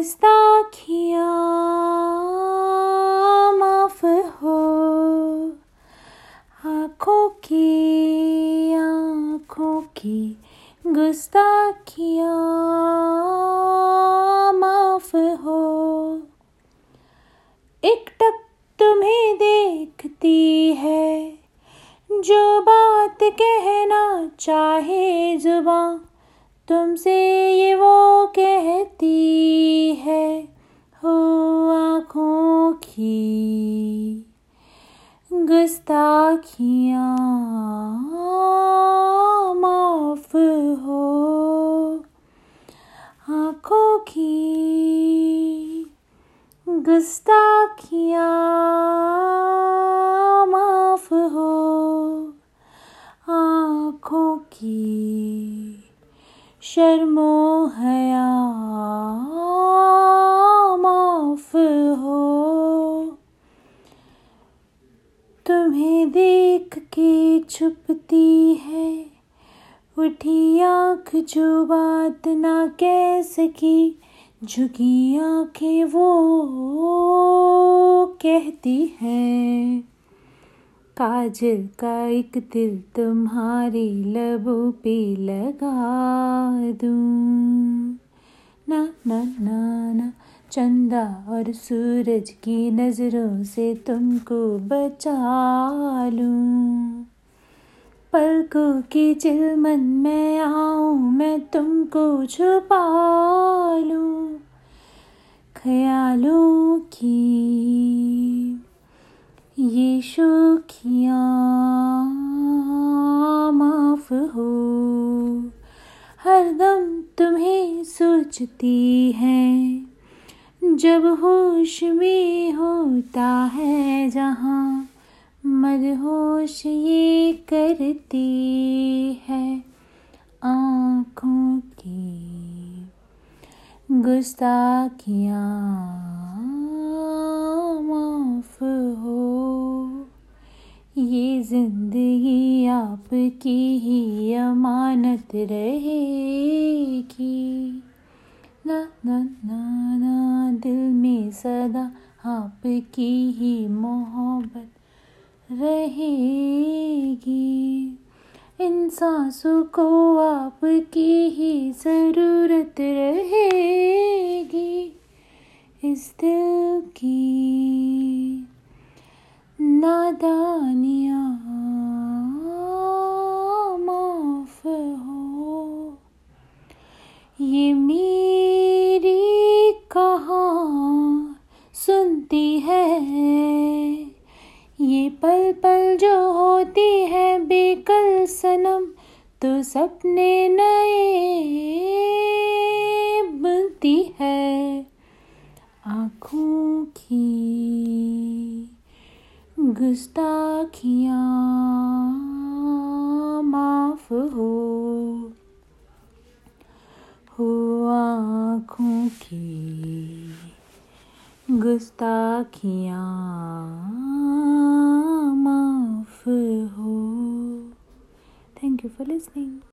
गुस्ताखिया माफ़ हो। आँखों की आँखों की गुस्ताखिया माफ़ हो। एक टक तुम्हें देखती है, जो बात कहना चाहे जुबा तुमसे ये वो कहती की गुस्ताखियाँ माफ़ हो आँखों की गुस्ताखियाँ माफ़ हो आँखों की शर्मो हया तुम्हें देख के छुपती है। उठी आँख जो बात ना कह सकी, झुकी आँखें वो कहती हैं। काजल का एक दिल तुम्हारी लबों पे लगा दूँ। ना ना ना ना। चंदा और सूरज की नज़रों से तुमको बचा लूँ। पलकों की चिलमन में आऊँ, मैं तुमको छुपा लूँ। ख्यालों की ये शोखियाँ माफ़ हो। हरदम तुम्हें सोचती हैं। जब होश में होता है जहाँ मदहोश ये करती है आँखों की गुस्ताखियाँ माफ़ हो। ये ज़िंदगी आपकी ही अमानत रहेगी। ना ना ना। सदा आपकी ही मोहब्बत रहेगी। इन सांसों को आपकी ही ज़रूरत रहेगी। इस दिल की नादानियाँ माफ़ हो। ये मेरी सुनती है। ये पल पल जो होती है, बेकल सनम तो सपने नए बनती है। आँखों की गुस्ताखियाँ माफ़ हो हो आँखों की गुस्ताखियाँ माफ़ हो। Thank you for listening